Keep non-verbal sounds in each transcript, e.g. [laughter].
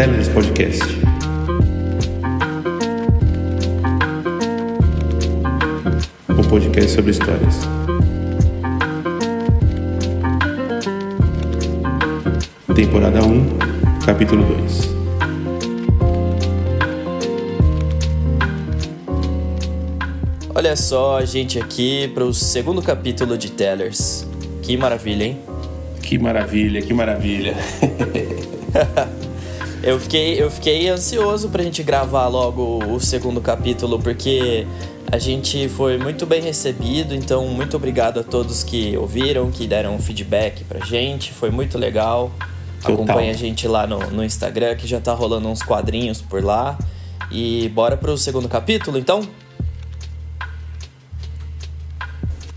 Tellers Podcast. Um podcast sobre histórias. Temporada 1, capítulo 2. Olha só a gente aqui para o segundo capítulo de Tellers. Que maravilha, hein? Que maravilha, que maravilha. [laughs] eu, fiquei, eu fiquei ansioso pra gente gravar logo o segundo capítulo, porque a gente foi muito bem recebido, então muito obrigado a todos que ouviram, que deram feedback pra gente, foi muito legal. Total. Acompanha a gente lá no, no Instagram, que já tá rolando uns quadrinhos por lá. E bora pro segundo capítulo, então?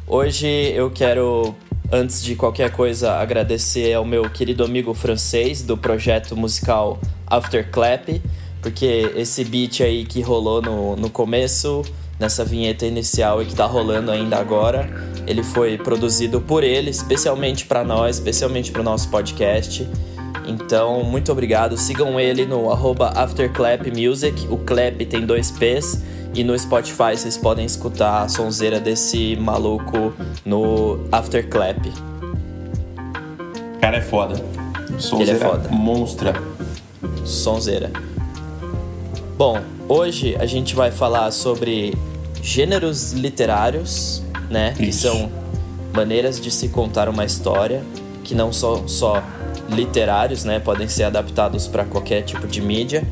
Hoje eu quero, antes de qualquer coisa, agradecer ao meu querido amigo francês do projeto musical Afterclap, porque esse beat aí que rolou no, no começo, nessa vinheta inicial e que tá rolando ainda agora, ele foi produzido por ele, especialmente para nós, especialmente para o nosso podcast. Então, muito obrigado. Sigam ele no AfterClapMusic. O clap tem dois P's. E no Spotify vocês podem escutar a sonzeira desse maluco no Afterclap. Cara é foda. Sonzeira Ele é foda. Monstra. Sonzeira. Bom, hoje a gente vai falar sobre gêneros literários, né? Isso. Que são maneiras de se contar uma história, que não são só literários, né? Podem ser adaptados para qualquer tipo de mídia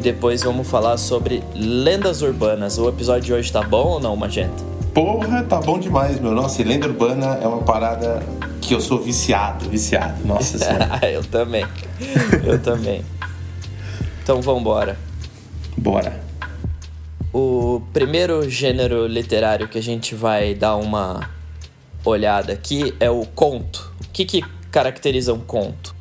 e depois vamos falar sobre lendas urbanas. O episódio de hoje tá bom ou não, Magenta? Porra, tá bom demais, meu. Nossa, e lenda urbana é uma parada que eu sou viciado, viciado. Nossa senhora. [laughs] eu também. Eu também. Então vamos embora. Bora. O primeiro gênero literário que a gente vai dar uma olhada aqui é o conto. O que, que caracteriza um conto?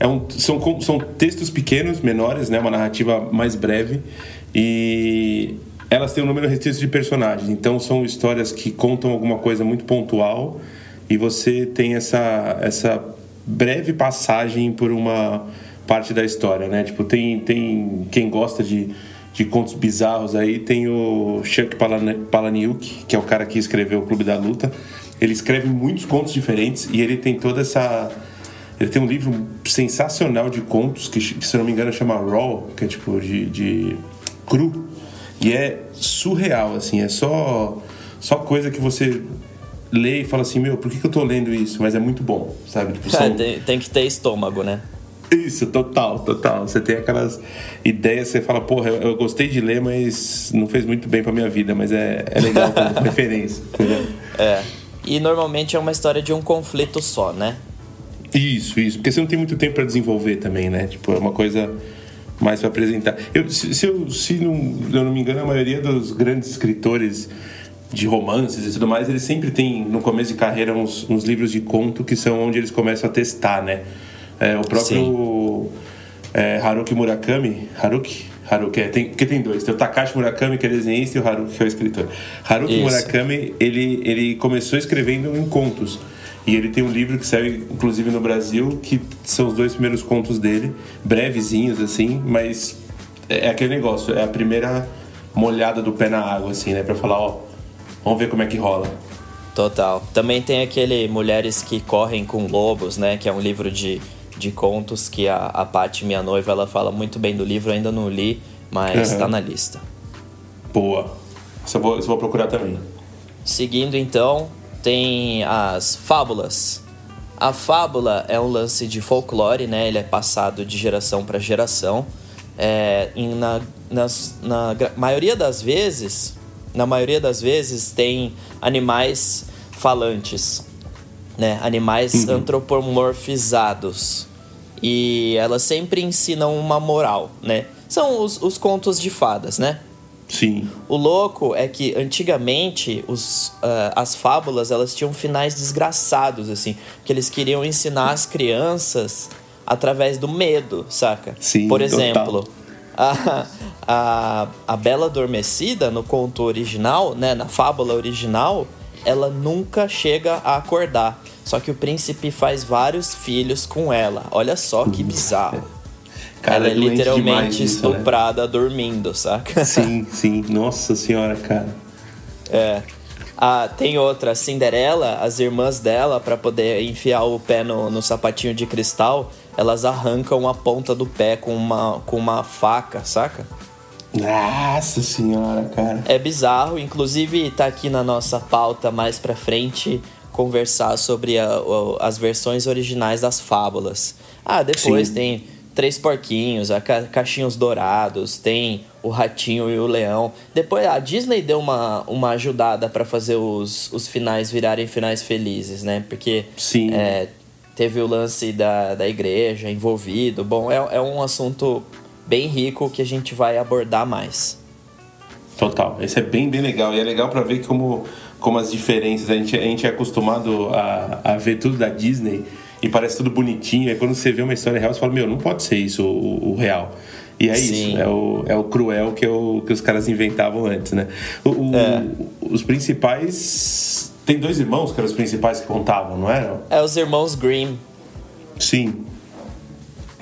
É um, são, são textos pequenos, menores, né? Uma narrativa mais breve. E elas têm um número restrito de personagens. Então são histórias que contam alguma coisa muito pontual e você tem essa, essa breve passagem por uma parte da história, né? Tipo, tem, tem quem gosta de, de contos bizarros aí, tem o Chuck Palahniuk, que é o cara que escreveu o Clube da Luta. Ele escreve muitos contos diferentes e ele tem toda essa ele tem um livro sensacional de contos que, se eu não me engano, chama Raw, que é tipo de, de cru. E é surreal, assim, é só, só coisa que você lê e fala assim, meu, por que, que eu tô lendo isso? Mas é muito bom, sabe? Tipo, são... é, tem, tem que ter estômago, né? Isso, total, total. Você tem aquelas ideias, você fala, porra, eu, eu gostei de ler, mas não fez muito bem pra minha vida, mas é, é legal como [laughs] referência, entendeu? É. E normalmente é uma história de um conflito só, né? Isso, isso. Porque você não tem muito tempo para desenvolver também, né? Tipo, é uma coisa mais para apresentar. Eu, se, se, eu, se não, eu não me engano, a maioria dos grandes escritores de romances e tudo mais, eles sempre têm, no começo de carreira, uns, uns livros de conto que são onde eles começam a testar, né? É, o próprio é, Haruki Murakami, Haruki? Haruki, é, tem, porque tem dois. Tem o Takashi Murakami, que é desenhista, e o Haruki, que é o escritor. Haruki Isso. Murakami, ele, ele começou escrevendo em contos. E ele tem um livro que saiu, inclusive, no Brasil, que são os dois primeiros contos dele, brevezinhos, assim, mas é aquele negócio, é a primeira molhada do pé na água, assim, né? Pra falar, ó, vamos ver como é que rola. Total. Também tem aquele Mulheres que Correm com Lobos, né? Que é um livro de, de contos que a, a Paty, minha noiva, ela fala muito bem do livro, ainda não li, mas uhum. tá na lista. Boa. Isso eu vou, isso eu vou procurar também. Seguindo então, tem as fábulas. A fábula é um lance de folclore, né? Ele é passado de geração para geração. É, na, nas, na maioria das vezes, na maioria das vezes tem animais falantes, né? Animais uhum. antropomorfizados. E elas sempre ensinam uma moral, né? São os, os contos de fadas, né? Sim. O louco é que antigamente os, uh, as fábulas elas tinham finais desgraçados, assim, que eles queriam ensinar as crianças através do medo, saca? Sim, Por exemplo, [laughs] a, a, a Bela Adormecida, no conto original, né, na fábula original, ela nunca chega a acordar. Só que o príncipe faz vários filhos com ela. Olha só que bizarro. Cara, ela é, é literalmente isso, né? estuprada dormindo, saca? [laughs] Sim, sim. Nossa senhora, cara. É. Ah, tem outra, Cinderela, as irmãs dela, pra poder enfiar o pé no, no sapatinho de cristal, elas arrancam a ponta do pé com uma, com uma faca, saca? Nossa senhora, cara. É bizarro, inclusive tá aqui na nossa pauta mais pra frente conversar sobre a- o- as versões originais das fábulas. Ah, depois Sim. tem Três Porquinhos, a ca- Cachinhos Dourados, tem o Ratinho e o Leão. Depois a Disney deu uma, uma ajudada pra fazer os, os finais virarem finais felizes, né? Porque Sim. é, teve o lance da, da igreja envolvido. Bom, é, é um assunto bem rico que a gente vai abordar mais. Total. Esse é bem, bem legal. E é legal pra ver como, como as diferenças. A gente, a gente é acostumado a, a ver tudo da Disney e parece tudo bonitinho. Aí quando você vê uma história real, você fala: Meu, não pode ser isso o, o real. E é Sim. isso, é o, é o cruel que, é o, que os caras inventavam antes, né? O- o- É. Os principais. Tem dois irmãos que eram os principais que contavam, não eram? É os irmãos Grimm. Sim.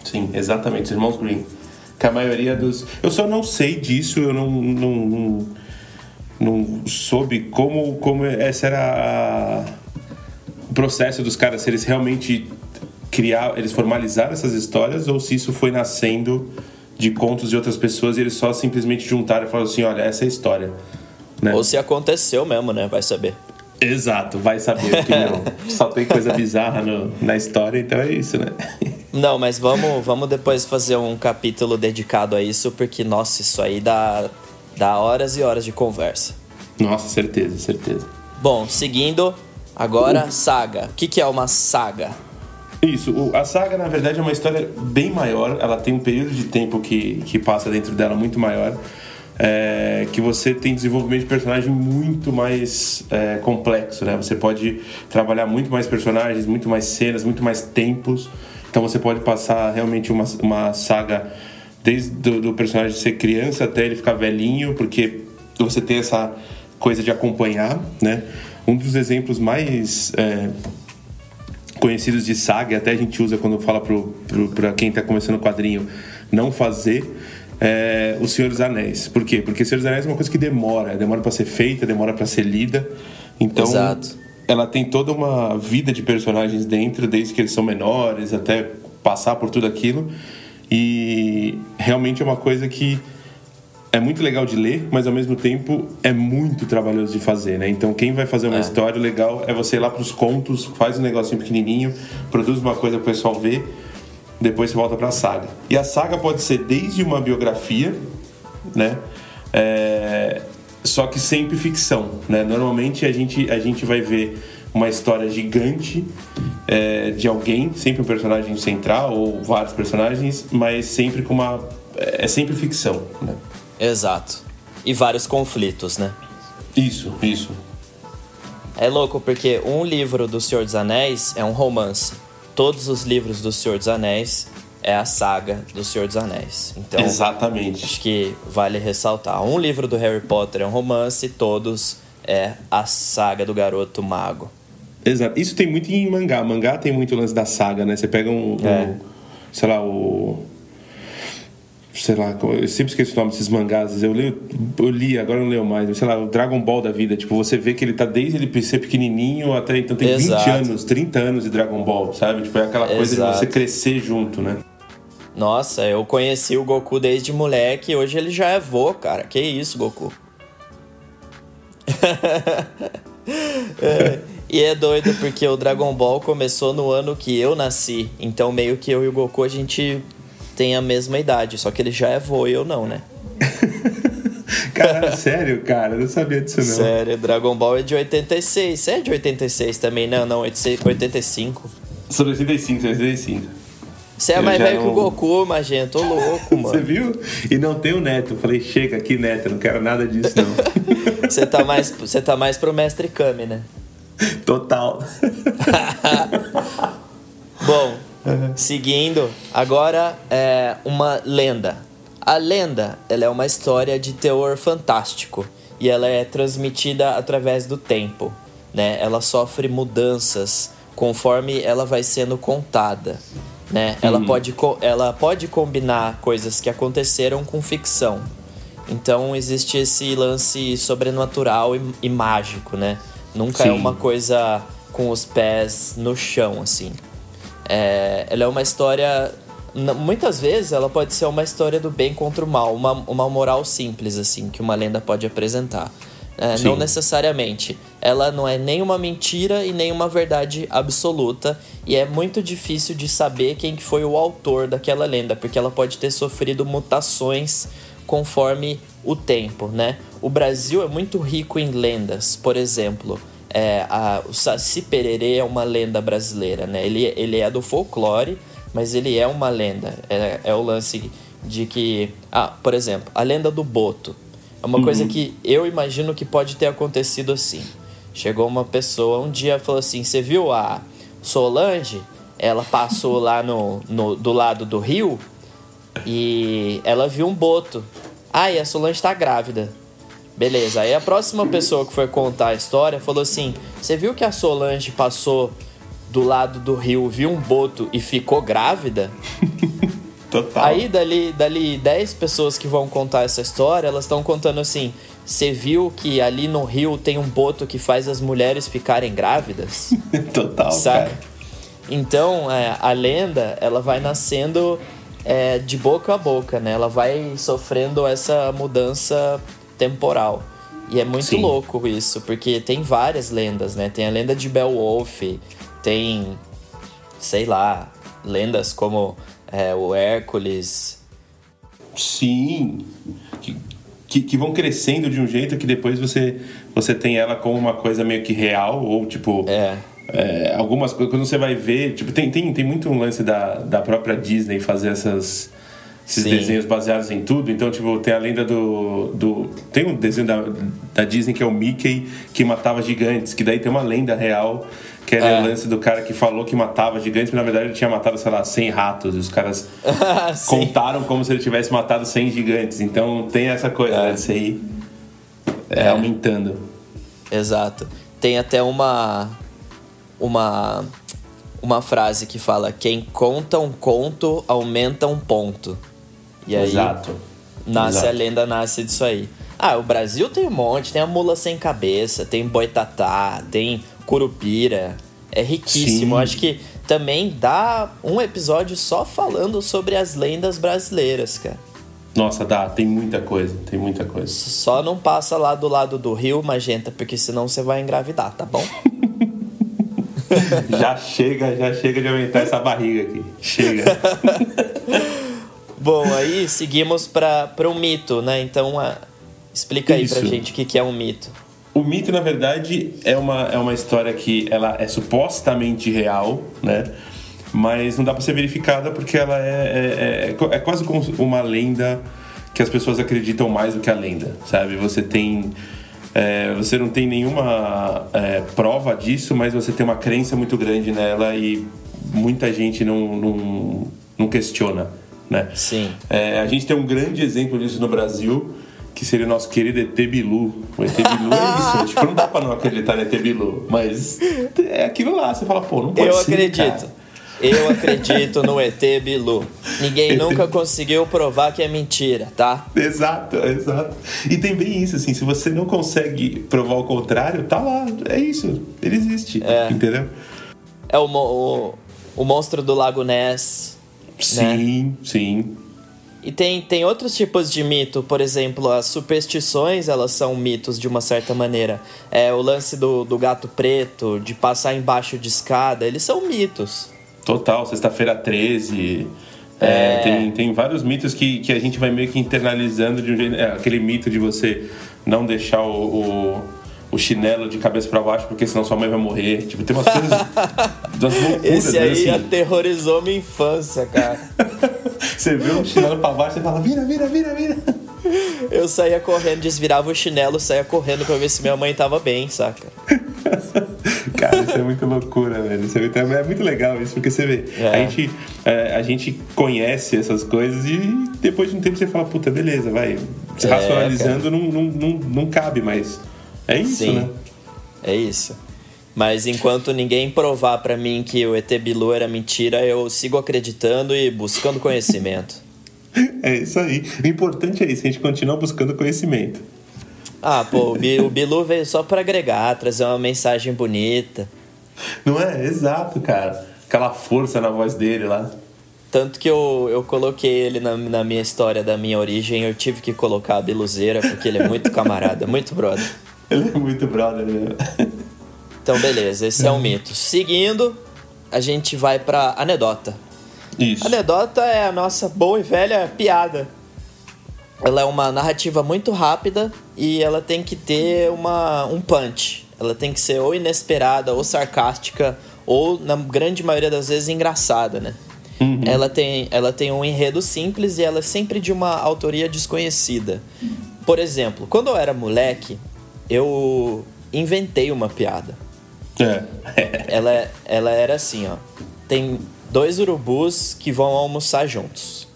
Sim, exatamente, os irmãos Green. Que a maioria dos. Eu só não sei disso, eu não. não, não, não soube como, como essa era a- processo dos caras, se eles realmente criar, eles formalizaram essas histórias ou se isso foi nascendo de contos de outras pessoas e eles só simplesmente juntaram e falaram assim, olha, essa é a história. Né? Ou se aconteceu mesmo, né? Vai saber. Exato, vai saber, [laughs] porque não, só tem coisa bizarra no- na história, então é isso, né? [laughs] Não, mas vamos, vamos depois fazer um capítulo dedicado a isso, porque, nossa, isso aí dá, dá horas e horas de conversa. Nossa, certeza, certeza. Bom, seguindo, agora saga. O que, que é uma saga? Isso, o- a saga na verdade é uma história bem maior, ela tem um período de tempo que, que passa dentro dela muito maior, é, que você tem desenvolvimento de personagem muito mais é, complexo, né? Você pode trabalhar muito mais personagens, muito mais cenas, muito mais tempos, então você pode passar realmente uma, uma saga desde do, do personagem ser criança até ele ficar velhinho, porque você tem essa coisa de acompanhar, né? Um dos exemplos mais é, conhecidos de saga, e até a gente usa quando fala pra quem tá começando o quadrinho não fazer, é, O Senhor dos Anéis. Por quê? Porque O Senhor dos Anéis é uma coisa que demora, demora para ser feita, demora para ser lida. Então, Exato. ela tem toda uma vida de personagens dentro, desde que eles são menores até passar por tudo aquilo. E realmente é uma coisa que é muito legal de ler, mas ao mesmo tempo é muito trabalhoso de fazer, né? Então quem vai fazer uma É. história, o legal é você ir lá pros contos, faz um negocinho pequenininho, produz uma coisa pro pessoal ver, depois você volta pra saga. E a saga pode ser desde uma biografia, né? É, Só que sempre ficção, né? Normalmente a gente, a gente vai ver uma história gigante é, de alguém, sempre um personagem central ou vários personagens, mas sempre com uma... É sempre ficção, né? Exato. E vários conflitos, né? Isso, isso. É louco porque um livro do Senhor dos Anéis é um romance. Todos os livros do Senhor dos Anéis é a saga do Senhor dos Anéis. Então, Exatamente. acho que vale ressaltar. Um livro do Harry Potter é um romance, todos é a saga do garoto mago. Exato. Isso tem muito em mangá. Mangá tem muito lance da saga, né? Você pega um, um- É. sei lá, o sei lá, eu sempre esqueço o nome desses mangás. Eu li, eu li, agora não leio mais. Sei lá, o Dragon Ball da vida. Tipo, você vê que ele tá desde ele ser pequenininho até então tem Exato. 20 anos, 30 anos de Dragon Ball, sabe? Tipo, é aquela coisa Exato. de você crescer junto, né? Nossa, eu conheci o Goku desde moleque e hoje ele já é vô, cara. Que isso, Goku? [laughs] É, e é doido porque o Dragon Ball começou no ano que eu nasci. Então meio que eu e o Goku a gente tem a mesma idade, só que ele já é vô e eu não, né? [laughs] Cara, sério, cara, eu não sabia disso não. Sério, Dragon Ball é de 86. Você é de 86 também? Não, não, 85. Sou 85, sou 85. Você é Eu mais velho que o não- Goku, Magento. Tô louco, [laughs] Você mano. viu? E não tem o neto. Eu falei, chega aqui, neto, eu não quero nada disso, não. [laughs] Você tá mais, você tá mais pro Mestre Kami, né? Total. Bom, seguindo, agora é uma lenda. A lenda, ela é uma história de teor fantástico e ela é transmitida através do tempo, né? Ela sofre mudanças conforme ela vai sendo contada. Né? Ela, Uhum. pode, ela pode combinar coisas que aconteceram com ficção. Então existe esse lance sobrenatural e, e mágico, né? Nunca é Sim. uma coisa com os pés no chão, assim. É, ela é uma história. Muitas vezes ela pode ser uma história do bem contra o mal, uma, uma moral simples, assim, que uma lenda pode apresentar. É, não necessariamente. Ela não é nem uma mentira e nem uma verdade absoluta. E é muito difícil de saber quem que foi o autor daquela lenda, porque ela pode ter sofrido mutações conforme o tempo, né? O Brasil é muito rico em lendas. Por exemplo, é, a, o Saci Pererê é uma lenda brasileira, né? Ele, ele é do folclore, mas ele é uma lenda. É, é o lance de que... Ah, por exemplo, a lenda do Boto. É uma coisa que eu imagino que pode ter acontecido assim. Chegou uma pessoa um dia e falou assim: Você viu a Solange? Ela passou lá no, no, do lado do rio e ela viu um boto. Ah, e a Solange tá grávida. Beleza, aí a próxima pessoa que foi contar a história falou assim: Você viu que a Solange passou do lado do rio, viu um boto e ficou grávida? [laughs] Total. Aí dali, dali 10 pessoas que vão contar essa história, elas estão contando assim: você viu que ali no rio tem um boto que faz as mulheres ficarem grávidas? [laughs] Total, Saca? cara. Então, é, a lenda, ela vai nascendo é, de boca a boca, né? Ela vai sofrendo essa mudança temporal. E é muito Sim. louco isso, porque tem várias lendas, né? Tem a lenda de Beowulf, tem, sei lá, lendas como é, o Hércules. Sim. Que, que, que vão crescendo de um jeito que depois você, você tem ela como uma coisa meio que real, ou tipo. É, É, algumas coisas, quando você vai ver, tipo, tem, tem, tem muito um lance da, da própria Disney fazer essas, esses Sim. desenhos baseados em tudo. Então, tipo, tem a lenda do. do tem um desenho da, da Disney que é o Mickey que matava gigantes, que daí tem uma lenda real, que era É. o lance do cara que falou que matava gigantes, mas na verdade ele tinha matado, sei lá, 100 ratos, e os caras [laughs] contaram como se ele tivesse matado 100 gigantes. Então tem essa coisa, É. né? Isso aí é, aumentando. Exato. Tem até uma uma uma frase que fala quem conta um conto aumenta um ponto. E aí Exato. nasce Exato. a lenda nasce disso aí. Ah, o Brasil tem um monte, tem a mula sem cabeça, tem boitatá, tem curupira. É riquíssimo. Sim. Acho que também dá um episódio só falando sobre as lendas brasileiras, cara. Nossa, dá, tem muita coisa, tem muita coisa. Só não passa lá do lado do rio, Magenta, porque senão você vai engravidar, tá bom? [laughs] Já chega, já chega de aumentar essa barriga aqui. Chega. [laughs] Bom, aí seguimos para um mito, né? Então, ah, explica aí pra Isso. gente o que, que é um mito. O mito, na verdade, é uma, é uma história que ela é supostamente real, né? Mas não dá pra ser verificada porque ela é, é, é, co- é quase como uma lenda que as pessoas acreditam mais do que a lenda, sabe? Você tem... é, você não tem nenhuma é, prova disso, mas você tem uma crença muito grande nela e muita gente não, não, não questiona, né? Sim. É, a gente tem um grande exemplo disso no Brasil, que seria o nosso querido ET Bilu. O ET Bilu é isso. [laughs] tipo, não dá pra não acreditar no ET Bilu, mas é aquilo lá. Você fala, pô, não pode Eu ser, acredito. cara. Eu acredito no ET Bilu. Ninguém ET nunca conseguiu provar que é mentira, tá? Exato, exato. E tem bem isso, assim, se você não consegue provar o contrário, tá lá, é isso, ele existe, É. entendeu? É o, o, o monstro do Lago Ness. Sim, sim. E tem, tem outros tipos de mito, por exemplo, as superstições, elas são mitos de uma certa maneira. É o lance do, do gato preto, de passar embaixo de escada, eles são mitos. Total, sexta-feira 13. É, É. tem, tem vários mitos que, que a gente vai meio que internalizando de um jeito. é, aquele mito de você não deixar o, o, o chinelo de cabeça pra baixo, porque senão sua mãe vai morrer. Tipo, tem umas coisas. [laughs] umas loucuras, Esse né, aí assim. aterrorizou minha infância, cara. [laughs] Você vê um chinelo pra baixo e fala, vira, vira, vira, vira. Eu saía correndo, desvirava o chinelo, saía correndo pra ver se minha mãe tava bem, saca? [laughs] Cara, isso é muito loucura, velho. Isso é muito, é muito legal isso, porque você vê, É. a, gente, é, a gente conhece essas coisas e depois de um tempo você fala, puta, beleza, vai. Se É, racionalizando não, não, não, não cabe mais. É isso, Sim. né? É isso. Mas enquanto ninguém provar para mim que o ET Bilu era mentira, eu sigo acreditando e buscando conhecimento. [laughs] É isso aí. O importante é isso, a gente continua buscando conhecimento. Ah, pô, o [laughs] Bilu veio só para agregar, trazer uma mensagem bonita. Não é? Exato, cara. Aquela força na voz dele lá. Tanto que eu, eu coloquei ele na, na minha história da minha origem, eu tive que colocar a Biluzeira, porque ele é muito camarada, muito brother. [laughs] Ele é muito brother mesmo. Então, beleza, esse é um mito. Seguindo, a gente vai pra anedota. Isso. Anedota é a nossa boa e velha piada. Ela é uma narrativa muito rápida e ela tem que ter uma, um punch. Ela tem que ser ou inesperada, ou sarcástica, ou, na grande maioria das vezes, engraçada, né? Uhum. Ela, tem, ela tem um enredo simples e ela é sempre de uma autoria desconhecida. Por exemplo, quando eu era moleque, eu inventei uma piada. É. [laughs] ela, ela era assim, ó. Tem dois urubus que vão almoçar juntos.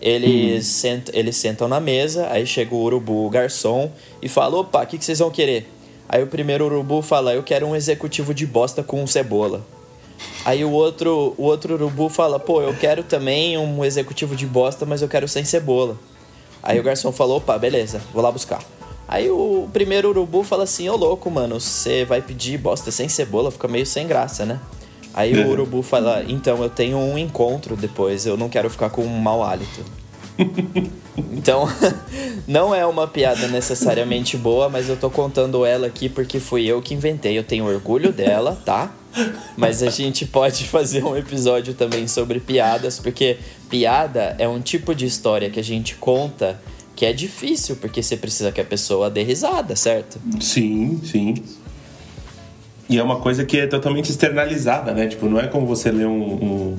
Eles, hum. sent, eles sentam na mesa, aí chega o urubu o garçom e fala: opa, o que, que vocês vão querer? Aí o primeiro urubu fala: eu quero um executivo de bosta com cebola. Aí o outro, o outro urubu fala: pô, eu quero também um executivo de bosta, mas eu quero sem cebola. Aí o garçom falou: opa, beleza, vou lá buscar. Aí o primeiro urubu fala assim: Ô louco, mano, você vai pedir bosta sem cebola, fica meio sem graça, né? Aí o [laughs] urubu fala: Então eu tenho um encontro depois, eu não quero ficar com um mau hálito. [laughs] então, [laughs] não é uma piada necessariamente boa, mas eu tô contando ela aqui porque fui eu que inventei. Eu tenho orgulho dela, tá? Mas a gente pode fazer um episódio também sobre piadas, porque piada é um tipo de história que a gente conta que é difícil, porque você precisa que a pessoa dê risada, certo? Sim, sim. E é uma coisa que é totalmente externalizada, né? Tipo, não é como você lê um, um,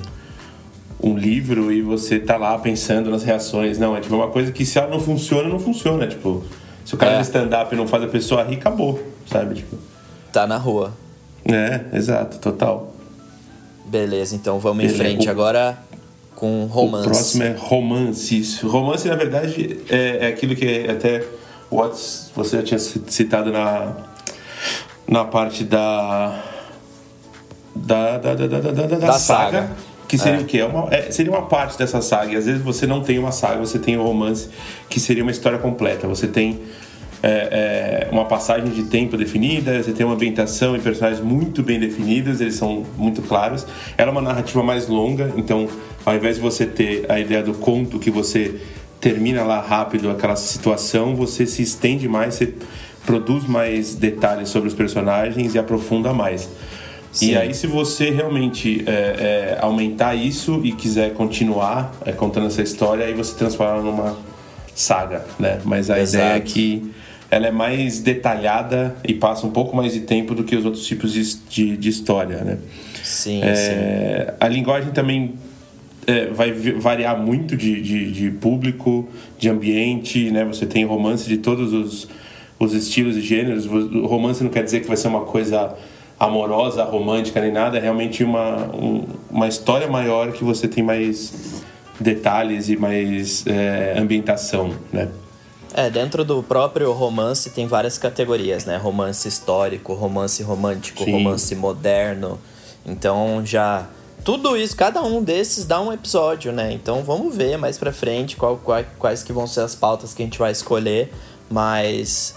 um livro e você tá lá pensando nas reações. Não, é tipo uma coisa que se ela não funciona, não funciona. Tipo, se o cara é. de stand-up não faz a pessoa rir, acabou, sabe? Tipo... Tá na rua. É, exato, total. Beleza, então vamos em frente. Agora com romance. O próximo é romances. Romance, na verdade, é, é aquilo que até Watts, você já tinha citado na, na parte da. Da, da, da, da, da, da, saga, saga. Que seria é. o quê? É uma, é, seria uma parte dessa saga. E às vezes você não tem uma saga, você tem um romance, que seria uma história completa. Você tem é, é, uma passagem de tempo definida, você tem uma ambientação e personagens muito bem definidos, eles são muito claros. Ela é uma narrativa mais longa, então ao invés de você ter a ideia do conto que você termina lá rápido aquela situação, você se estende mais, você produz mais detalhes sobre os personagens e aprofunda mais. Sim. E aí, se você realmente é, é, aumentar isso e quiser continuar é, contando essa história, aí você transforma numa saga, né? Mas a Exato. ideia é que ela é mais detalhada e passa um pouco mais de tempo do que os outros tipos de, de, de história, né? Sim, é, sim. A linguagem também é, vai variar muito de, de, de, público, de ambiente, né? Você tem romance de todos os, os estilos e gêneros. O romance não quer dizer que vai ser uma coisa amorosa, romântica nem nada. É realmente uma, um, uma história maior que você tem mais detalhes e mais é, ambientação, né? É, dentro do próprio romance tem várias categorias, né? Romance histórico, romance romântico, Sim. romance moderno. Então já tudo isso, cada um desses dá um episódio, né? Então vamos ver mais pra frente qual, qual, quais que vão ser as pautas que a gente vai escolher. Mas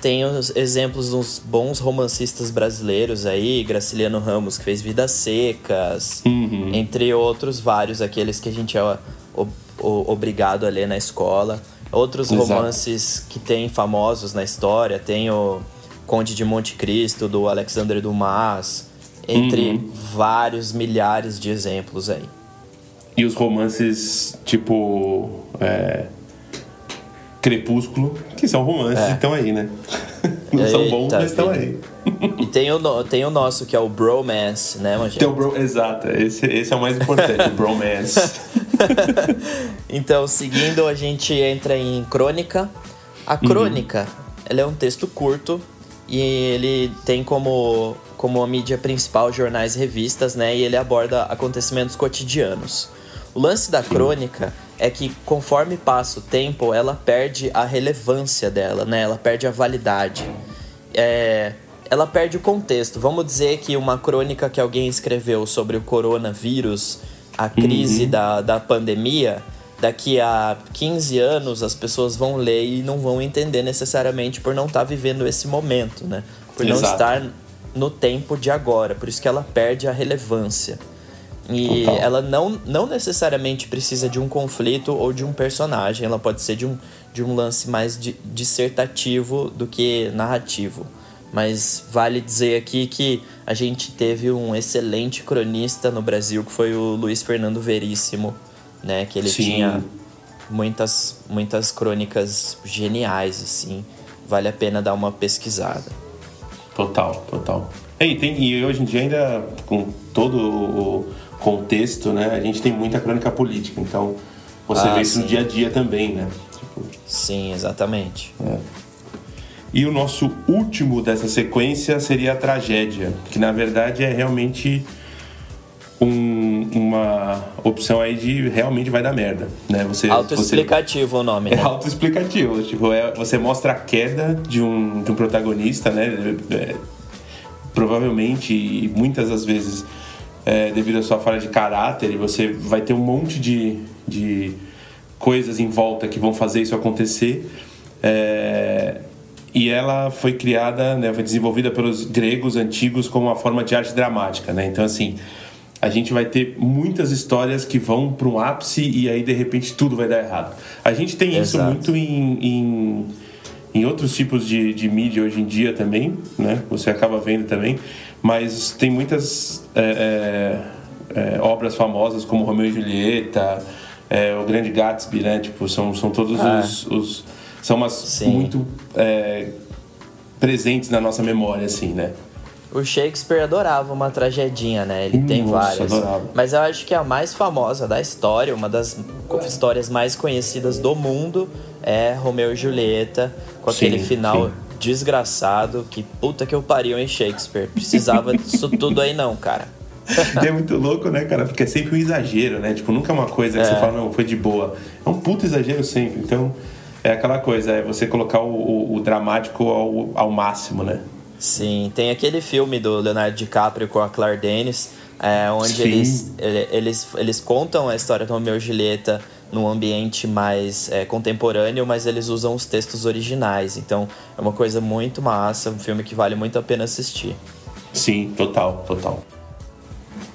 tem os exemplos dos bons romancistas brasileiros aí, Graciliano Ramos, que fez Vidas Secas, uhum. entre outros vários, aqueles que a gente é obrigado a ler na escola. Outros Exato. romances que tem famosos na história, tem o Conde de Monte Cristo, do Alexandre Dumas, entre uhum. vários milhares de exemplos aí. E os romances tipo é, Crepúsculo, que são romances, é. estão aí, né? [laughs] Não Eita, são bons, mas estão aí. E tem o, tem o nosso, que é o Bromance, né, Magé? Tem o bro, exato, esse, esse é o mais importante, o Bromance. [laughs] então, seguindo, a gente entra em crônica. A uhum. crônica, uhum. ela é um texto curto e ele tem como, como a mídia principal jornais e revistas, né? E ele aborda acontecimentos cotidianos. O lance da crônica é que conforme passa o tempo, ela perde a relevância dela, né? Ela perde a validade. É, ela perde o contexto. Vamos dizer que uma crônica que alguém escreveu sobre o coronavírus, a crise uhum. da, da pandemia, daqui a 15 anos as pessoas vão ler e não vão entender necessariamente por não estar tá vivendo esse momento, né? Por Exato. não estar no tempo de agora. Por isso que ela perde a relevância. E Total. ela não, não necessariamente precisa de um conflito ou de um personagem, ela pode ser de um, de um lance mais dissertativo do que narrativo. Mas vale dizer aqui que a gente teve um excelente cronista no Brasil, que foi o Luiz Fernando Veríssimo, né? Que ele Sim. tinha muitas, muitas crônicas geniais, assim. Vale a pena dar uma pesquisada. Total, total. E, tem, e hoje em dia ainda, com todo o contexto, né? A gente tem muita crônica política, então você ah, vê isso sim. no dia a dia também, né? Tipo... Sim, exatamente. É. E o nosso último dessa sequência seria a tragédia, que na verdade é realmente um, uma opção aí de realmente vai dar merda, né? Você autoexplicativo você... o nome, né? É autoexplicativo, tipo, é, você mostra a queda de um, de um protagonista, né? É, provavelmente e muitas das vezes é, devido à sua falha de caráter e você vai ter um monte de, de coisas em volta que vão fazer isso acontecer. É, e ela foi criada, né, foi desenvolvida pelos gregos antigos como uma forma de arte dramática, né? Então assim, a gente vai ter muitas histórias que vão para um ápice e aí de repente tudo vai dar errado. A gente tem Exato. isso muito em, em, em, outros tipos de, de mídia hoje em dia também, né? Você acaba vendo também, mas tem muitas é, é, é obras famosas como Romeu e Julieta, é, o Grande Gatsby, né? Tipo, são, são todos ah. os, os, são umas Sim. muito é, presentes na nossa memória, assim, né? O Shakespeare adorava uma tragedinha, né? Ele tem várias. Adorava. Mas eu acho que a mais famosa da história, uma das histórias mais conhecidas do mundo, é Romeu e Julieta, com aquele sim, final sim. Desgraçado. Que puta que eu pariu em Shakespeare. Precisava [laughs] disso tudo aí, não, cara. é muito louco, né, cara? Porque é sempre um exagero, né? Tipo, nunca é uma coisa que é. você fala, não, foi de boa. É um puto exagero sempre. Então, é aquela coisa, é você colocar o, o, o dramático ao, ao máximo, né? Sim, tem aquele filme do Leonardo DiCaprio com a Claire Denis, é, onde eles, eles, eles contam a história do Romeu e Julieta num ambiente mais é, contemporâneo, mas eles usam os textos originais. Então é uma coisa muito massa, um filme que vale muito a pena assistir. Sim, total, total.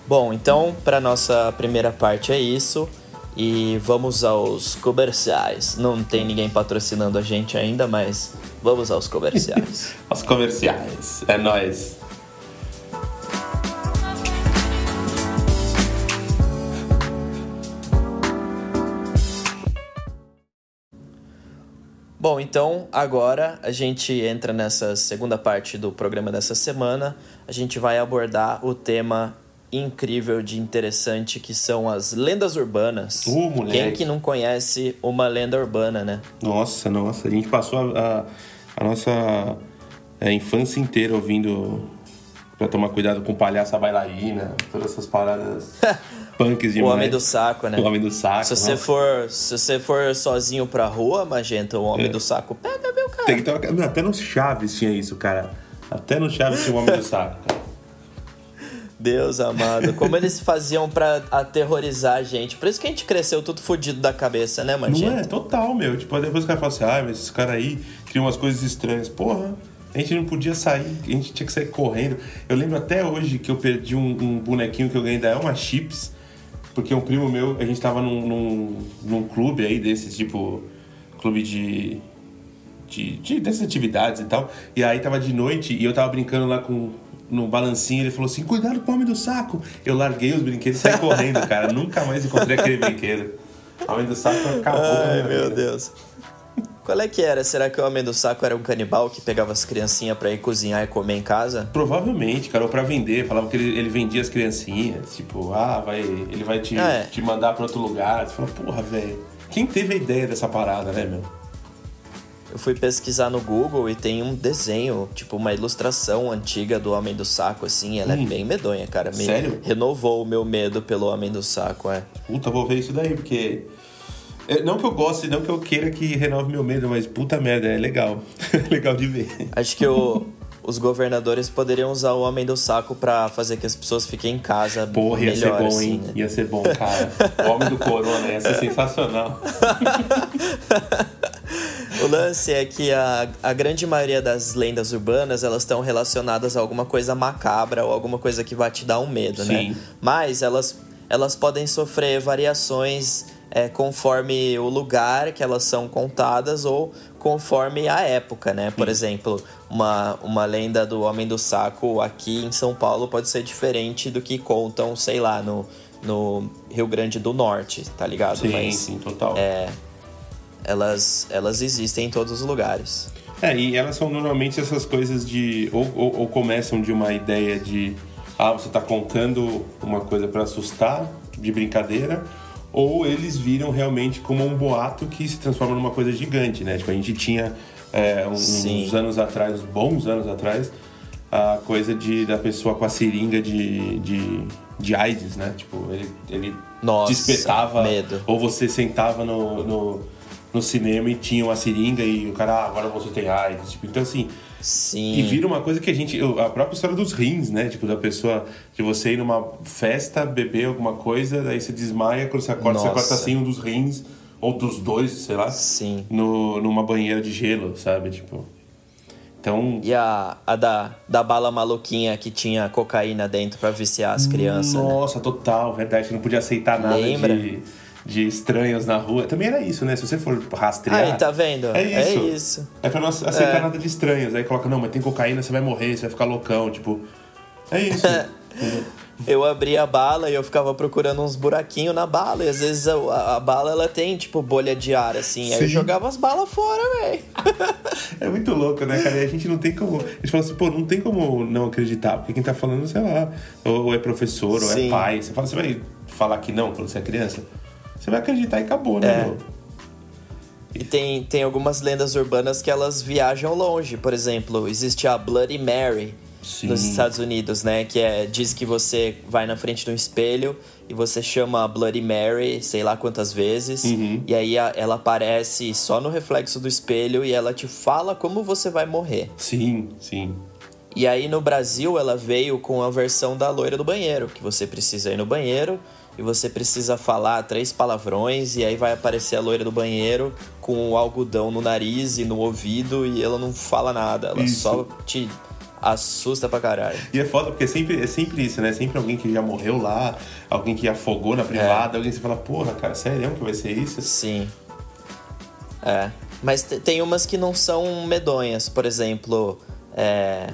Bom, então para nossa primeira parte é isso. E vamos aos comerciais. Não tem ninguém patrocinando a gente ainda, mas vamos aos comerciais. [laughs] Os comerciais, é nós. Bom, então agora a gente entra nessa segunda parte do programa dessa semana. A gente vai abordar o tema incrível de interessante que são as lendas urbanas. Uh, moleque. Quem que não conhece uma lenda urbana, né? Nossa, nossa. A gente passou a, a, nossa a é, infância inteira ouvindo pra tomar cuidado com palhaça bailarina, todas essas paradas [laughs] punks demais. O homem do saco, né? O homem do saco. Se você for, se você for sozinho pra rua, Magenta, o homem é. do saco pega meu cara. Tem que ter, até no Chaves tinha isso, cara. Até no Chaves tinha o homem do saco, cara. Deus amado, como eles faziam para aterrorizar a gente. Por isso que a gente cresceu tudo fodido da cabeça, né, Magenta? Não é, total, meu. Tipo, depois o cara fala assim, ah, mas esses caras aí criam umas coisas estranhas. Porra, a gente não podia sair, a gente tinha que sair correndo. Eu lembro até hoje que eu perdi um, um bonequinho que eu ganhei da Elma Chips, porque um primo meu, a gente tava num, num, num clube aí desses, tipo, clube de, de, de, dessas atividades e tal. E aí tava de noite e eu tava brincando lá com, no balancinho, ele falou assim: cuidado com o homem do saco. Eu larguei os brinquedos e saí correndo, cara. Nunca mais encontrei aquele brinquedo. O [laughs] homem do saco acabou. Ai, meu vida. Deus. Qual é que era? Será que o Homem do Saco era um canibal que pegava as criancinhas para ir cozinhar e comer em casa? Provavelmente, cara, ou pra vender. Falava que ele, ele vendia as criancinhas. Tipo, ah, vai, ele vai te, é. te mandar pra outro lugar. Você fala, porra, velho. Quem teve a ideia dessa parada, né, meu? Eu fui pesquisar no Google e tem um desenho, tipo uma ilustração antiga do Homem do Saco, assim. Ela é hum. é bem medonha, cara. Me Sério? Renovou o meu medo pelo Homem do Saco, é. Puta, vou ver isso daí, porque. Não que eu goste, não que eu queira que renove meu medo, mas puta merda, é legal. [laughs] legal de ver. Acho que o, os governadores poderiam usar o Homem do Saco para fazer que as pessoas fiquem em casa Porra, ia melhor, ser bom, assim, hein? né? Ia ser bom, cara. O Homem do Corona ia ser sensacional. [laughs] O lance é que a, a grande maioria das lendas urbanas elas estão relacionadas a alguma coisa macabra ou alguma coisa que vai te dar um medo, né? Sim. Mas elas, elas podem sofrer variações é, conforme o lugar que elas são contadas ou conforme a época, né? Por exemplo, uma, uma lenda do Homem do Saco aqui em São Paulo pode ser diferente do que contam, sei lá, no, no Rio Grande do Norte, tá ligado? Sim, Mas sim, total. é, elas, elas existem em todos os lugares. É, e elas são normalmente essas coisas de. Ou, ou, ou começam de uma ideia de. Ah, você tá contando uma coisa para assustar, de brincadeira. Ou eles viram realmente como um boato que se transforma numa coisa gigante, né? Tipo, a gente tinha é, uns, anos atrás, uns bons anos atrás, a coisa de, da pessoa com a seringa de, de, de AIDS, né? Tipo, ele, ele Nossa, medo. Ou você sentava no, no, no cinema e tinha uma seringa e o cara, ah, agora você tem AIDS. Tipo, então, assim, Sim. e vira uma coisa que a gente. A própria história dos rins, né? Tipo, da pessoa. De você ir numa festa, beber alguma coisa, daí você desmaia, quando você acorda, você Nossa. acorda assim um dos rins, ou dos dois, sei lá, Sim. no, numa banheira de gelo, sabe? Tipo. Então. E a, a da, da bala maluquinha que tinha cocaína dentro pra viciar as crianças, né? Nossa, total, verdade. Você não podia aceitar nada Lembra? de, de estranhos na rua. Também era isso, né? Se você for rastrear. Aí, tá vendo? É isso. É isso. É pra não aceitar É. nada de estranhos. Aí coloca, não, mas tem cocaína, você vai morrer, você vai ficar loucão. Tipo. É isso. [laughs] Eu abria a bala e eu ficava procurando uns buraquinhos na bala. E às vezes a, a- a bala ela tem, tipo, bolha de ar, assim. Aí eu Sim. jogava as balas fora, velho. [laughs] É muito louco, né, cara? E a gente não tem como. A gente fala assim, pô, não tem como não acreditar, porque quem tá falando, sei lá, ou, ou é professor, ou é Sim. pai. Você fala, você vai falar que não quando você é criança? Você vai acreditar e acabou, né, É. meu? E tem, tem algumas lendas urbanas que elas viajam longe. Por exemplo, existe a Bloody Mary Sim. nos Estados Unidos, né? Que é, diz que você vai na frente de um espelho e você chama a Bloody Mary, sei lá quantas vezes, Uhum. e aí ela aparece só no reflexo do espelho e ela te fala como você vai morrer. Sim, sim. E aí no Brasil ela veio com a versão da loira do banheiro, que você precisa ir no banheiro e você precisa falar três palavrões e aí vai aparecer a loira do banheiro com o algodão no nariz e no ouvido e ela não fala nada, ela Isso. só te assusta pra caralho. E é foda, porque é sempre, é sempre isso, né? Sempre alguém que já morreu lá, alguém que afogou É. na privada, alguém que você fala, porra, cara, sério que vai ser isso? Sim. É. Mas te- tem umas que não são medonhas, por exemplo, é.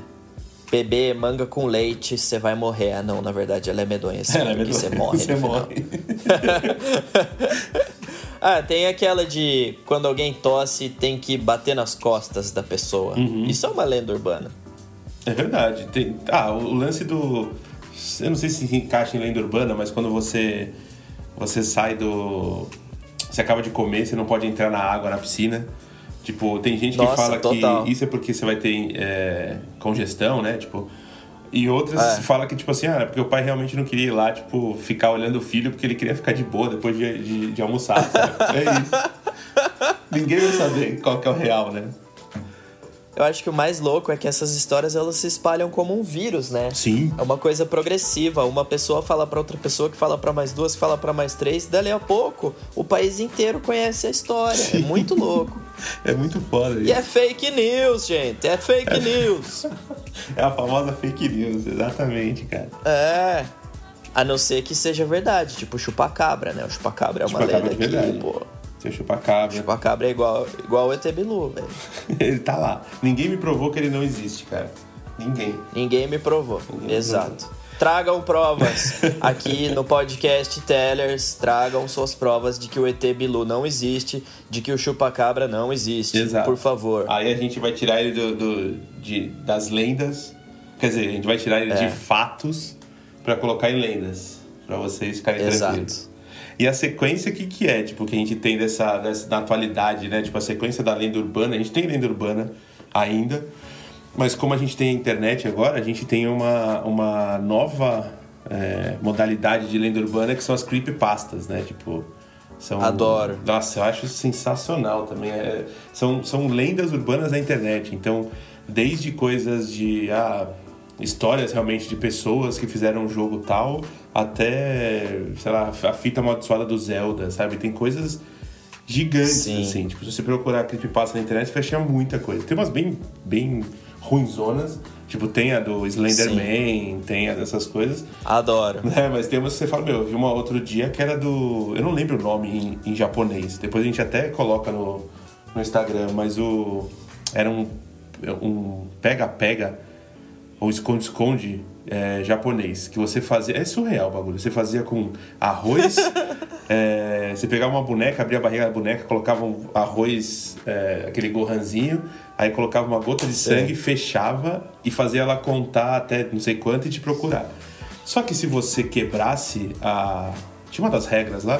Beber manga com leite, você vai morrer. Ah, não, na verdade ela é medonha, sim, [laughs] Ela é porque você medonha, morre. Você morre. [laughs] Ah, tem aquela de quando alguém tosse tem que bater nas costas da pessoa. Uhum. Isso é uma lenda urbana. É verdade. Tem, ah, o, o lance do. Eu não sei se encaixa em lenda urbana, mas quando você. Você sai do. Você acaba de comer, você não pode entrar na água, na piscina. Tipo, tem gente que Nossa, fala total. que isso é porque você vai ter é, congestão, né? Tipo. E outras É. fala que, tipo assim, ah, é porque o pai realmente não queria ir lá, tipo, ficar olhando o filho porque ele queria ficar de boa depois de, de, de almoçar. É isso. [laughs] Ninguém vai saber qual que é o real, né? Eu acho que o mais louco é que essas histórias elas se espalham como um vírus, né? Sim. É uma coisa progressiva. Uma pessoa fala pra outra pessoa, que fala pra mais duas, que fala pra mais três. Dali a pouco, o país inteiro conhece a história. É muito louco. [laughs] É muito foda E isso. é fake news, gente. É fake news. [laughs] É a famosa fake news, exatamente, cara. É. A não ser que seja verdade, tipo chupacabra, né? O chupacabra é uma lenda verdade. que, pô. Seu chupacabra. Chupacabra é igual, igual o ET Bilu, velho. [laughs] ele tá lá. Ninguém me provou que ele não existe, cara. Ninguém. Ninguém me provou. Ninguém Exato. Tragam provas aqui no podcast Tellers. Tragam suas provas de que o ET Bilu não existe, de que o chupacabra não existe. Exato. Por favor. Aí a gente vai tirar ele do, do- de, das lendas. Quer dizer, a gente vai tirar ele É. de fatos pra colocar em lendas. Pra vocês ficarem Exato. tranquilos. E a sequência, o que, que é? Tipo, que a gente tem dessa, dessa, na atualidade, né? Tipo, a sequência da lenda urbana. A gente tem lenda urbana ainda. Mas como a gente tem a internet agora, a gente tem uma, uma nova é, modalidade de lenda urbana que são as creepypastas, né? Tipo, São, Adoro. Nossa, eu acho sensacional também. É, são, são lendas urbanas da internet. Então, desde coisas de ah, histórias realmente de pessoas que fizeram um jogo tal, até, sei lá, a fita amaldiçoada do Zelda, sabe? Tem coisas gigantes, Sim. assim. Tipo, se você procurar creepypasta na internet, você vai achar muita coisa. Tem umas bem, bem ruinzonas. Tipo, tem a do Slenderman, tem a dessas coisas. Adoro. [laughs] É, mas tem umas que você fala, meu, eu vi uma outro dia que era do. Eu não lembro o nome em, em japonês. Depois a gente até coloca no, no Instagram, mas o. Era um. Um pega-pega, ou esconde-esconde é, japonês. Que você fazia. É surreal o bagulho. Você fazia com arroz. [laughs] é, você pegava uma boneca, abria a barriga da boneca, colocava um arroz, é, aquele gohanzinho, aí colocava uma gota de sangue, fechava e fazia ela contar até não sei quanto e te procurar. Só que se você quebrasse a. Tinha uma das regras lá,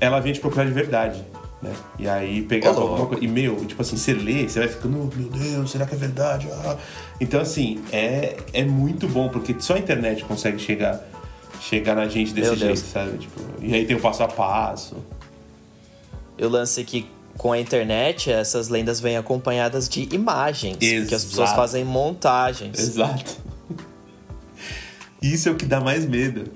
ela vinha te procurar de verdade. Né? E aí pegava alguma coisa. E meu, tipo assim, você lê, você vai ficando, meu Deus, será que é verdade? Ah. Então, assim, é, é muito bom, porque só a internet consegue chegar, chegar na gente desse Meu jeito, Deus. sabe? Tipo, e aí tem o passo a passo. Eu lance que com a internet, essas lendas vêm acompanhadas de imagens. Que as pessoas Exato. fazem montagens. Exato. [laughs] Isso é o que dá mais medo.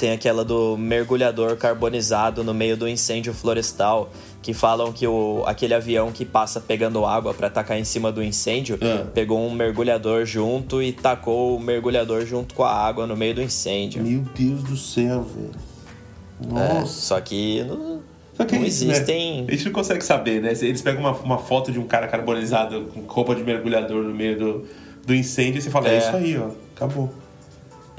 Tem aquela do mergulhador carbonizado no meio do incêndio florestal, que falam que o, aquele avião que passa pegando água pra tacar em cima do incêndio, Ah. pegou um mergulhador junto e tacou o mergulhador junto com a água no meio do incêndio. Meu Deus do céu, velho. É, Nossa. só que não, Só que não é isso, né? existem. A gente não consegue saber, né? Eles pegam uma, uma foto de um cara carbonizado com roupa de mergulhador no meio do, do incêndio e você fala, é. É. isso aí, ó. Acabou.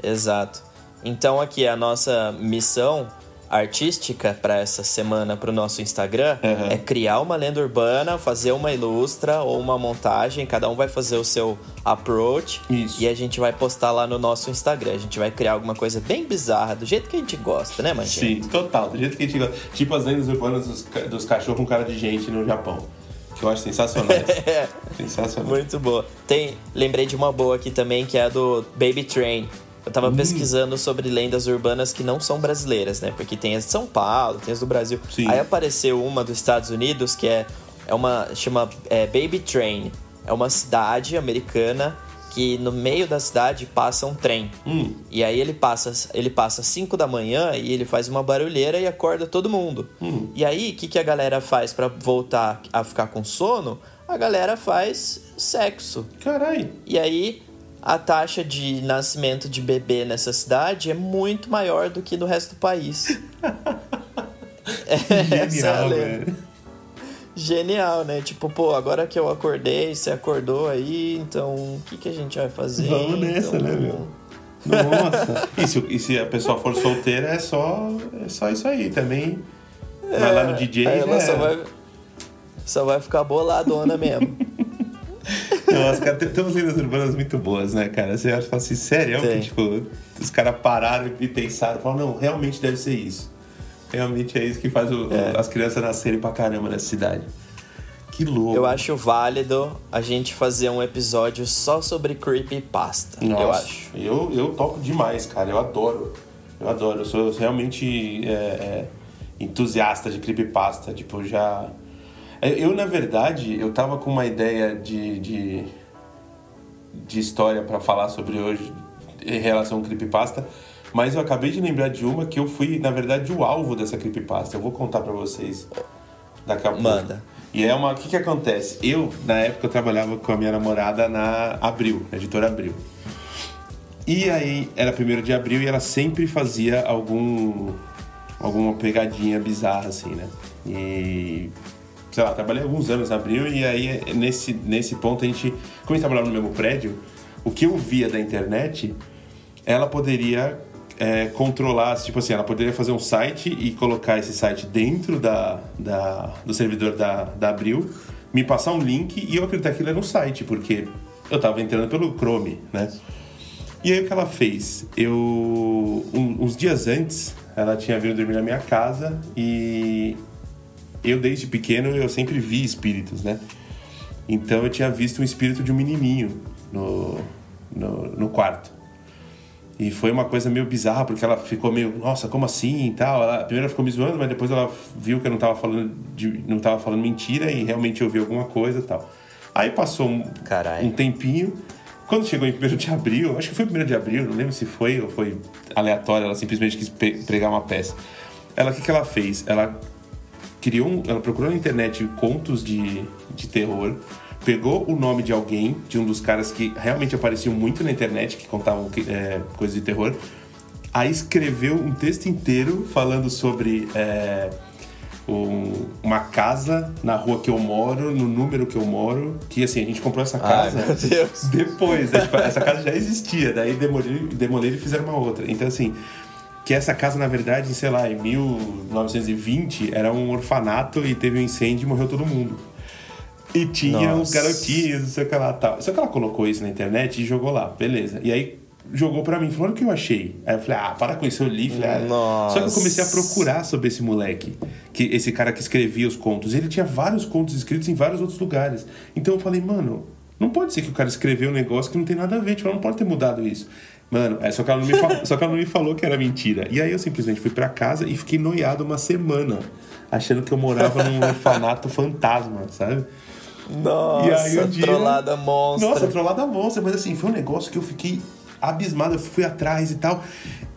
Exato. Então aqui a nossa missão artística para essa semana para o nosso Instagram Uhum. é criar uma lenda urbana, fazer uma ilustra ou uma montagem, cada um vai fazer o seu approach Isso. e a gente vai postar lá no nosso Instagram. A gente vai criar alguma coisa bem bizarra, do jeito que a gente gosta, né, Manchinho? Sim, total. Do jeito que a gente gosta. Tipo as lendas urbanas dos, dos cachorros com cara de gente no Japão. Que eu acho sensacionais. [laughs] É, sensacional. muito boa. Tem, lembrei de uma boa aqui também, que é a do Baby Train. Eu tava Hum. pesquisando sobre lendas urbanas que não são brasileiras, né? Porque tem as de São Paulo, tem as do Brasil. Sim. Aí apareceu uma dos Estados Unidos que é, é uma. chama é, Baby Train. É uma cidade americana que no meio da cidade passa um trem. Hum, E aí ele passa ele passa às 5 da manhã e ele faz uma barulheira e acorda todo mundo. Hum. E aí, o que, que a galera faz pra voltar a ficar com sono? A galera faz sexo. carai. E aí, a taxa de nascimento de bebê nessa cidade é muito maior do que no resto do país. [laughs] É Genial, [laughs] velho. Genial, né? Tipo, pô, agora que eu acordei, você acordou aí, então o que, que a gente vai fazer? Vamos nessa, Então, né, meu? Nossa. e, se, e se a pessoa for solteira, é só, é só isso aí também. Vai lá no DJ Aí e ela já só vai, só vai ficar boladona mesmo. Nossa, cara, tem, tem umas lendas urbanas muito boas, né, cara? Você acha fala assim, sério? Tem. Que, tipo, os caras pararam e pensaram, falaram, não, realmente deve ser isso. Realmente é isso que faz o- É. as crianças nascerem pra caramba nessa cidade. Que louco. Eu acho válido a gente fazer um episódio só sobre creepypasta. Nossa, Eu acho. Eu, eu topo demais, cara. Eu adoro. Eu adoro. Eu sou realmente é, é, entusiasta de creepypasta. Tipo, já. Eu, eu, na verdade, eu tava com uma ideia de, de, de história pra falar sobre hoje em relação ao creepypasta. Mas eu acabei de lembrar de uma que eu fui, na verdade, o alvo dessa creepypasta. Eu vou contar pra vocês daqui a pouco. Manda. E é uma. O que, que acontece? Eu, na época, eu trabalhava com a minha namorada na Abril, na editora Abril. E aí, era primeiro de abril e ela sempre fazia algum. alguma pegadinha bizarra, assim, né? E. Sei lá, trabalhei alguns anos na Abril e aí, nesse, nesse ponto, a gente. Como a gente trabalhava no mesmo prédio, o que eu via da internet, ela poderia é, controlar, tipo assim, ela poderia fazer um site e colocar esse site dentro da, da, do servidor da, da Abril, me passar um link e eu acreditar que aquilo era um site, porque eu tava entrando pelo Chrome, né? E aí o que ela fez? Eu. um- uns dias antes, ela tinha vindo dormir na minha casa e eu desde pequeno eu sempre vi espíritos, né? Então eu tinha visto um espírito de um menininho no, no, no quarto. E foi uma coisa meio bizarra, porque ela ficou meio, nossa, como assim e tal. Ela, primeiro ela ficou me zoando, mas depois ela viu que eu não tava falando, de, não tava falando mentira e realmente ouviu alguma coisa e tal. Aí passou um, um tempinho. Quando chegou em 1 de abril, acho que foi 1 de abril, não lembro se foi ou foi aleatório, ela simplesmente quis pregar uma peça. Ela, o que, que ela fez? Ela criou, ela procurou na internet contos de, de terror, pegou o nome de alguém, de um dos caras que realmente apareciam muito na internet, que contavam é, coisas de terror, aí escreveu um texto inteiro falando sobre é, um, uma casa na rua que eu moro, no número que eu moro, que assim, a gente comprou essa casa Ai, depois, né? tipo, essa casa já existia, daí demoliram e fizeram uma outra. Então assim, que essa casa, na verdade, sei lá, em 1920 era um orfanato e teve um incêndio e morreu todo mundo. E tinha Nossa. uns garotinhos, não sei o que lá tal. Só que ela colocou isso na internet e jogou lá, beleza. E aí jogou pra mim, falou o que eu achei. Aí eu falei, ah, para com isso, eu li. Falei, ah. Só que eu comecei a procurar sobre esse moleque, que esse cara que escrevia os contos. Ele tinha vários contos escritos em vários outros lugares. Então eu falei, mano, não pode ser que o cara escreveu um negócio que não tem nada a ver, tipo, não pode ter mudado isso. Mano, é, só, que ela não me falou, só que ela não me falou que era mentira. E aí eu simplesmente fui para casa e fiquei noiado uma semana, achando que eu morava num [laughs] orfanato fantasma, sabe? Nossa, um dia, trollada monstra. Nossa, trollada monstra, mas assim, foi um negócio que eu fiquei abismado, eu fui atrás e tal.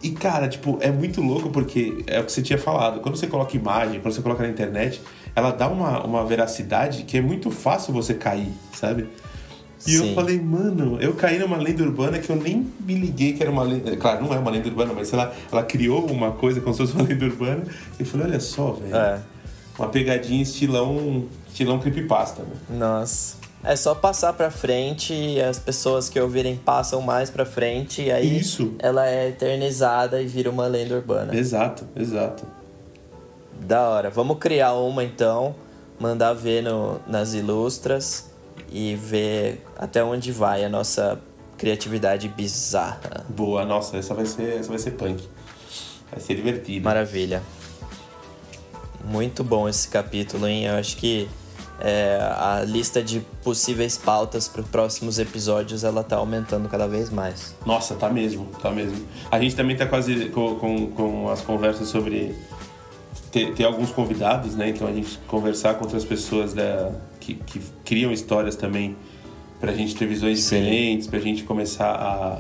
E cara, tipo, é muito louco porque é o que você tinha falado. Quando você coloca imagem, quando você coloca na internet, ela dá uma, uma veracidade que é muito fácil você cair, sabe? E Sim. eu falei, mano, eu caí numa lenda urbana que eu nem me liguei que era uma lenda. Claro, não é uma lenda urbana, mas sei lá, ela criou uma coisa como se fosse uma [laughs] lenda urbana. E eu falei, olha só, velho. É. Uma pegadinha estilão, estilão creepypasta, né? Nossa. É só passar pra frente e as pessoas que ouvirem passam mais pra frente e aí Isso. ela é eternizada e vira uma lenda urbana. Exato, exato. Da hora. Vamos criar uma então, mandar ver no, nas ilustras e ver até onde vai a nossa criatividade bizarra. Boa, nossa, essa vai ser, essa vai ser punk. Vai ser divertido. Maravilha. Muito bom esse capítulo, hein? Eu acho que é, a lista de possíveis pautas para os próximos episódios ela tá aumentando cada vez mais. Nossa, tá mesmo, tá mesmo. A gente também tá quase com, com, com as conversas sobre ter, ter, alguns convidados, né? Então a gente conversar com outras pessoas da, que, que criam histórias também para a gente ter visões Sim. diferentes, para a gente começar a,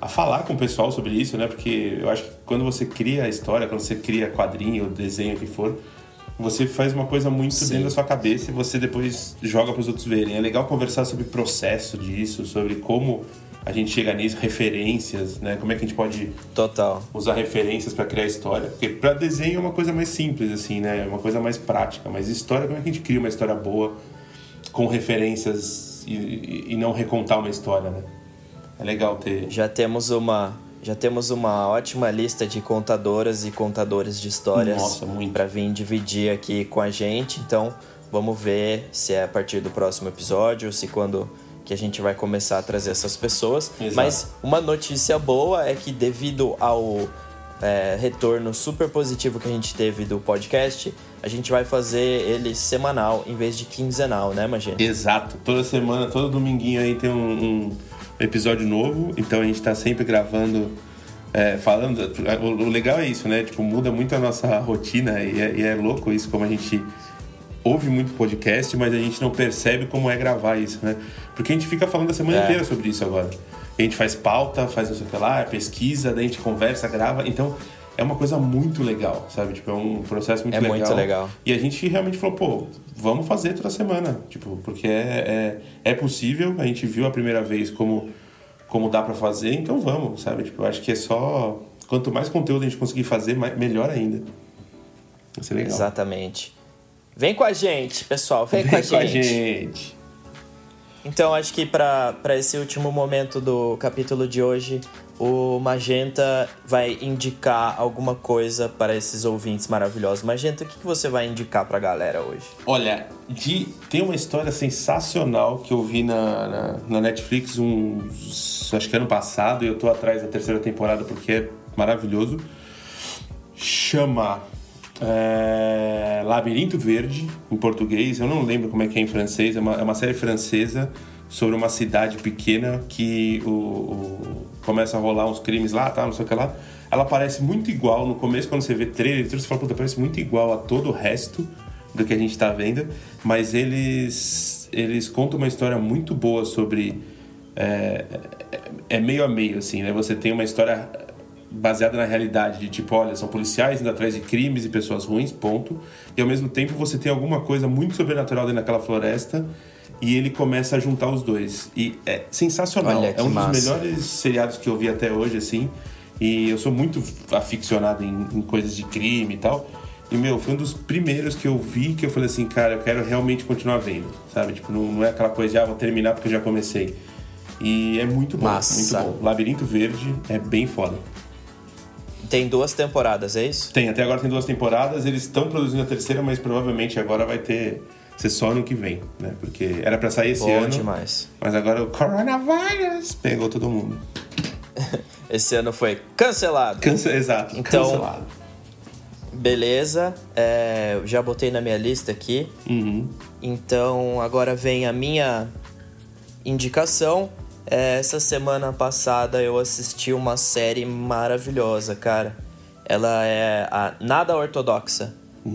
a falar com o pessoal sobre isso, né? Porque eu acho que quando você cria a história, quando você cria quadrinho, desenho, o que for, você faz uma coisa muito Sim. dentro da sua cabeça e você depois joga para os outros verem. É legal conversar sobre o processo disso, sobre como a gente chega nisso, referências, né? Como é que a gente pode Total. usar referências para criar história? Porque para desenho é uma coisa mais simples, assim, né? É uma coisa mais prática. Mas história, como é que a gente cria uma história boa com referências e, e não recontar uma história, né? É legal ter. Já temos uma já temos uma ótima lista de contadoras e contadores de histórias para vir dividir aqui com a gente. Então, vamos ver se é a partir do próximo episódio, se quando que a gente vai começar a trazer essas pessoas. Exato. Mas uma notícia boa é que devido ao é, retorno super positivo que a gente teve do podcast, a gente vai fazer ele semanal em vez de quinzenal, né, Magê? Exato. Toda semana, todo dominguinho aí tem um, um episódio novo, então a gente tá sempre gravando. É, falando, o legal é isso, né? Tipo, muda muito a nossa rotina e é, e é louco isso, como a gente ouve muito podcast, mas a gente não percebe como é gravar isso, né? Porque a gente fica falando a semana é. inteira sobre isso agora. A gente faz pauta, faz não sei o que lá, pesquisa, daí a gente conversa, grava. Então, é uma coisa muito legal, sabe? Tipo, é um processo muito é legal. É muito legal. E a gente realmente falou, pô, vamos fazer toda semana. Tipo, porque é, é, é possível, a gente viu a primeira vez como, como dá para fazer, então vamos, sabe? Tipo, eu acho que é só... Quanto mais conteúdo a gente conseguir fazer, melhor ainda. Vai ser legal. Exatamente. Vem com a gente, pessoal, vem, vem com a gente. Com a gente. Então, acho que para esse último momento do capítulo de hoje, o Magenta vai indicar alguma coisa para esses ouvintes maravilhosos. Magenta, o que, que você vai indicar para a galera hoje? Olha, de, tem uma história sensacional que eu vi na, na, na Netflix, um, acho que ano passado, e eu tô atrás da terceira temporada porque é maravilhoso. Chama é, Labirinto Verde, em português. Eu não lembro como é que é em francês. É uma, é uma série francesa sobre uma cidade pequena que o, o, começa a rolar uns crimes lá, tá, não sei o que lá. Ela parece muito igual no começo, quando você vê trailer, você fala, puta, parece muito igual a todo o resto do que a gente tá vendo, mas eles, eles contam uma história muito boa sobre. É, é, é meio a meio, assim, né? Você tem uma história baseada na realidade de tipo, olha, são policiais indo atrás de crimes e pessoas ruins, ponto. E ao mesmo tempo você tem alguma coisa muito sobrenatural dentro daquela floresta e ele começa a juntar os dois. E é sensacional. Olha, é um massa. dos melhores seriados que eu vi até hoje, assim. E eu sou muito aficionado em, em, coisas de crime e tal. E, meu, foi um dos primeiros que eu vi que eu falei assim, cara, eu quero realmente continuar vendo, sabe? Tipo, não, não é aquela coisa de, ah, vou terminar porque eu já comecei. E é muito bom, Massa. muito bom. Labirinto Verde é bem foda. Tem duas temporadas, é isso? Tem, até agora tem duas temporadas, eles estão produzindo a terceira, mas provavelmente agora vai ter ser só ano que vem, né? Porque era para sair esse Bom ano. demais. Mas agora o coronavírus pegou todo mundo. [laughs] Esse ano foi cancelado. Cance exato, Então- cancelado. Beleza, é, já botei na minha lista aqui. Uhum. Então agora vem a minha indicação. É, Essa semana passada eu assisti uma série maravilhosa, cara. Ela é a Nada Ortodoxa.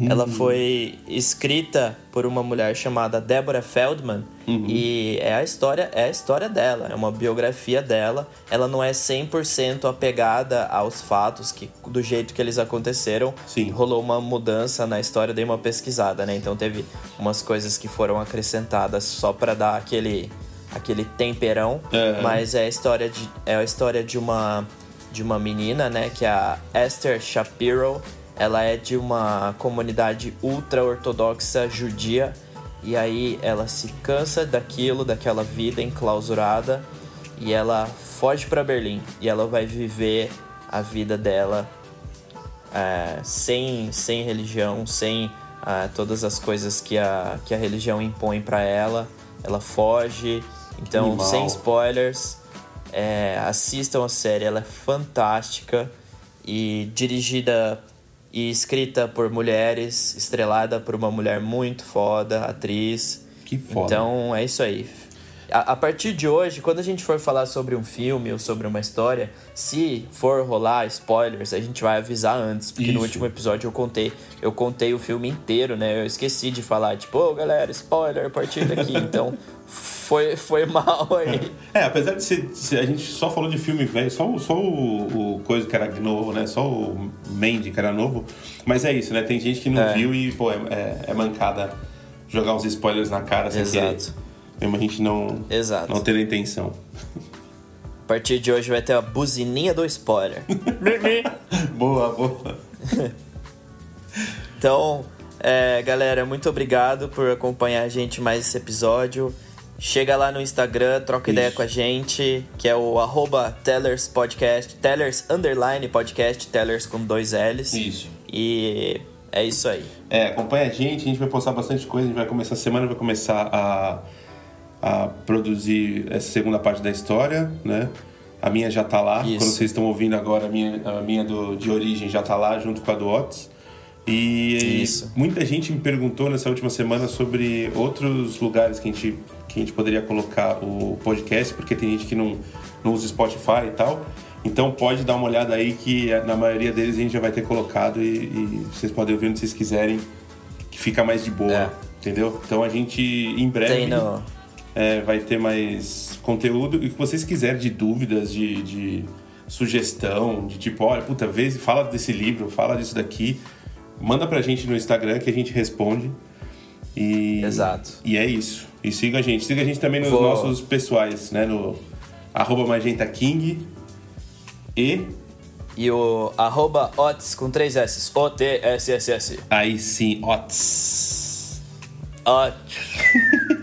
Ela foi escrita por uma mulher chamada Deborah Feldman e é a história é a história dela, é uma biografia dela. Ela não é 100% apegada aos fatos que do jeito que eles aconteceram. Sim. Rolou uma mudança na história, dei uma pesquisada, né? Então teve umas coisas que foram acrescentadas só pra dar aquele aquele temperão, Aham. mas é a história de é a história de uma de uma menina, né, que é a Esther Shapiro. Ela é de uma comunidade ultra ortodoxa judia e aí ela se cansa daquilo, daquela vida enclausurada e ela foge para Berlim e ela vai viver a vida dela é, sem, sem religião, sem ah, todas as coisas que a, que a religião impõe para ela. Ela foge. Então, Animal. sem spoilers, é, assistam a série, ela é fantástica e dirigida e escrita por mulheres, estrelada por uma mulher muito foda, atriz. Que foda. Então é isso aí. A, a partir de hoje, quando a gente for falar sobre um filme ou sobre uma história, se for rolar spoilers, a gente vai avisar antes, porque no Isso. último episódio eu contei, eu contei o filme inteiro, né? Eu esqueci de falar, tipo, ô galera, spoiler a partir daqui. [laughs] então foi, foi mal aí. É, apesar de ser, se a gente só falou de filme velho, só, o- só o, o coisa que era novo, né? Só o Mandy que era novo. Mas é isso, né? Tem gente que não É. viu e, pô, é, é, é mancada jogar uns spoilers na cara sem querer. Mesmo a gente não, Exato. não ter a intenção. A partir de hoje vai ter a buzininha do spoiler. [laughs] boa, boa. [laughs] Então, é, galera, muito obrigado por acompanhar a gente mais esse episódio. Chega lá no Instagram, troca Isso. ideia com a gente, que é o arroba Tellers Podcast, Tellers Underline Podcast, Tellers com dois L's. Isso. E é isso aí. É, acompanha a gente, a gente vai postar bastante coisa, a gente vai começar, semana vai começar a, a produzir essa segunda parte da história, né? A minha já tá lá, Isso. quando vocês estão ouvindo agora, a minha, a minha do, de origem já tá lá, junto com a do Otis. E Isso. muita gente me perguntou nessa última semana sobre outros lugares que a gente, que a gente poderia colocar o podcast, porque tem gente que não, não usa Spotify e tal. Então pode dar uma olhada aí que eh, na maioria deles a gente já vai ter colocado e, e vocês podem ouvir onde vocês quiserem, que fica mais de boa, É. entendeu? Então a gente em breve Tem no. É, vai ter mais conteúdo e o que vocês quiserem de dúvidas, de, de sugestão, de tipo, olha, puta, vê, fala desse livro, fala disso daqui, manda pra gente no Instagram que a gente responde. E, Exato. E é isso. E siga a gente. Siga a gente também nos Vou- nossos pessoais, né? No arroba Magenta King e E o arroba Ots com três S. O-T-S-S-S. aí sim, Ots. Ots. [laughs]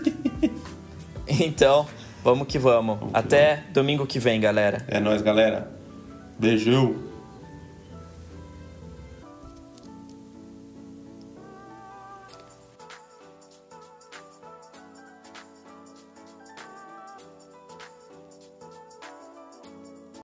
[laughs] então, vamos que vamos. Até domingo que vem, galera. É nóis, galera. Beijão.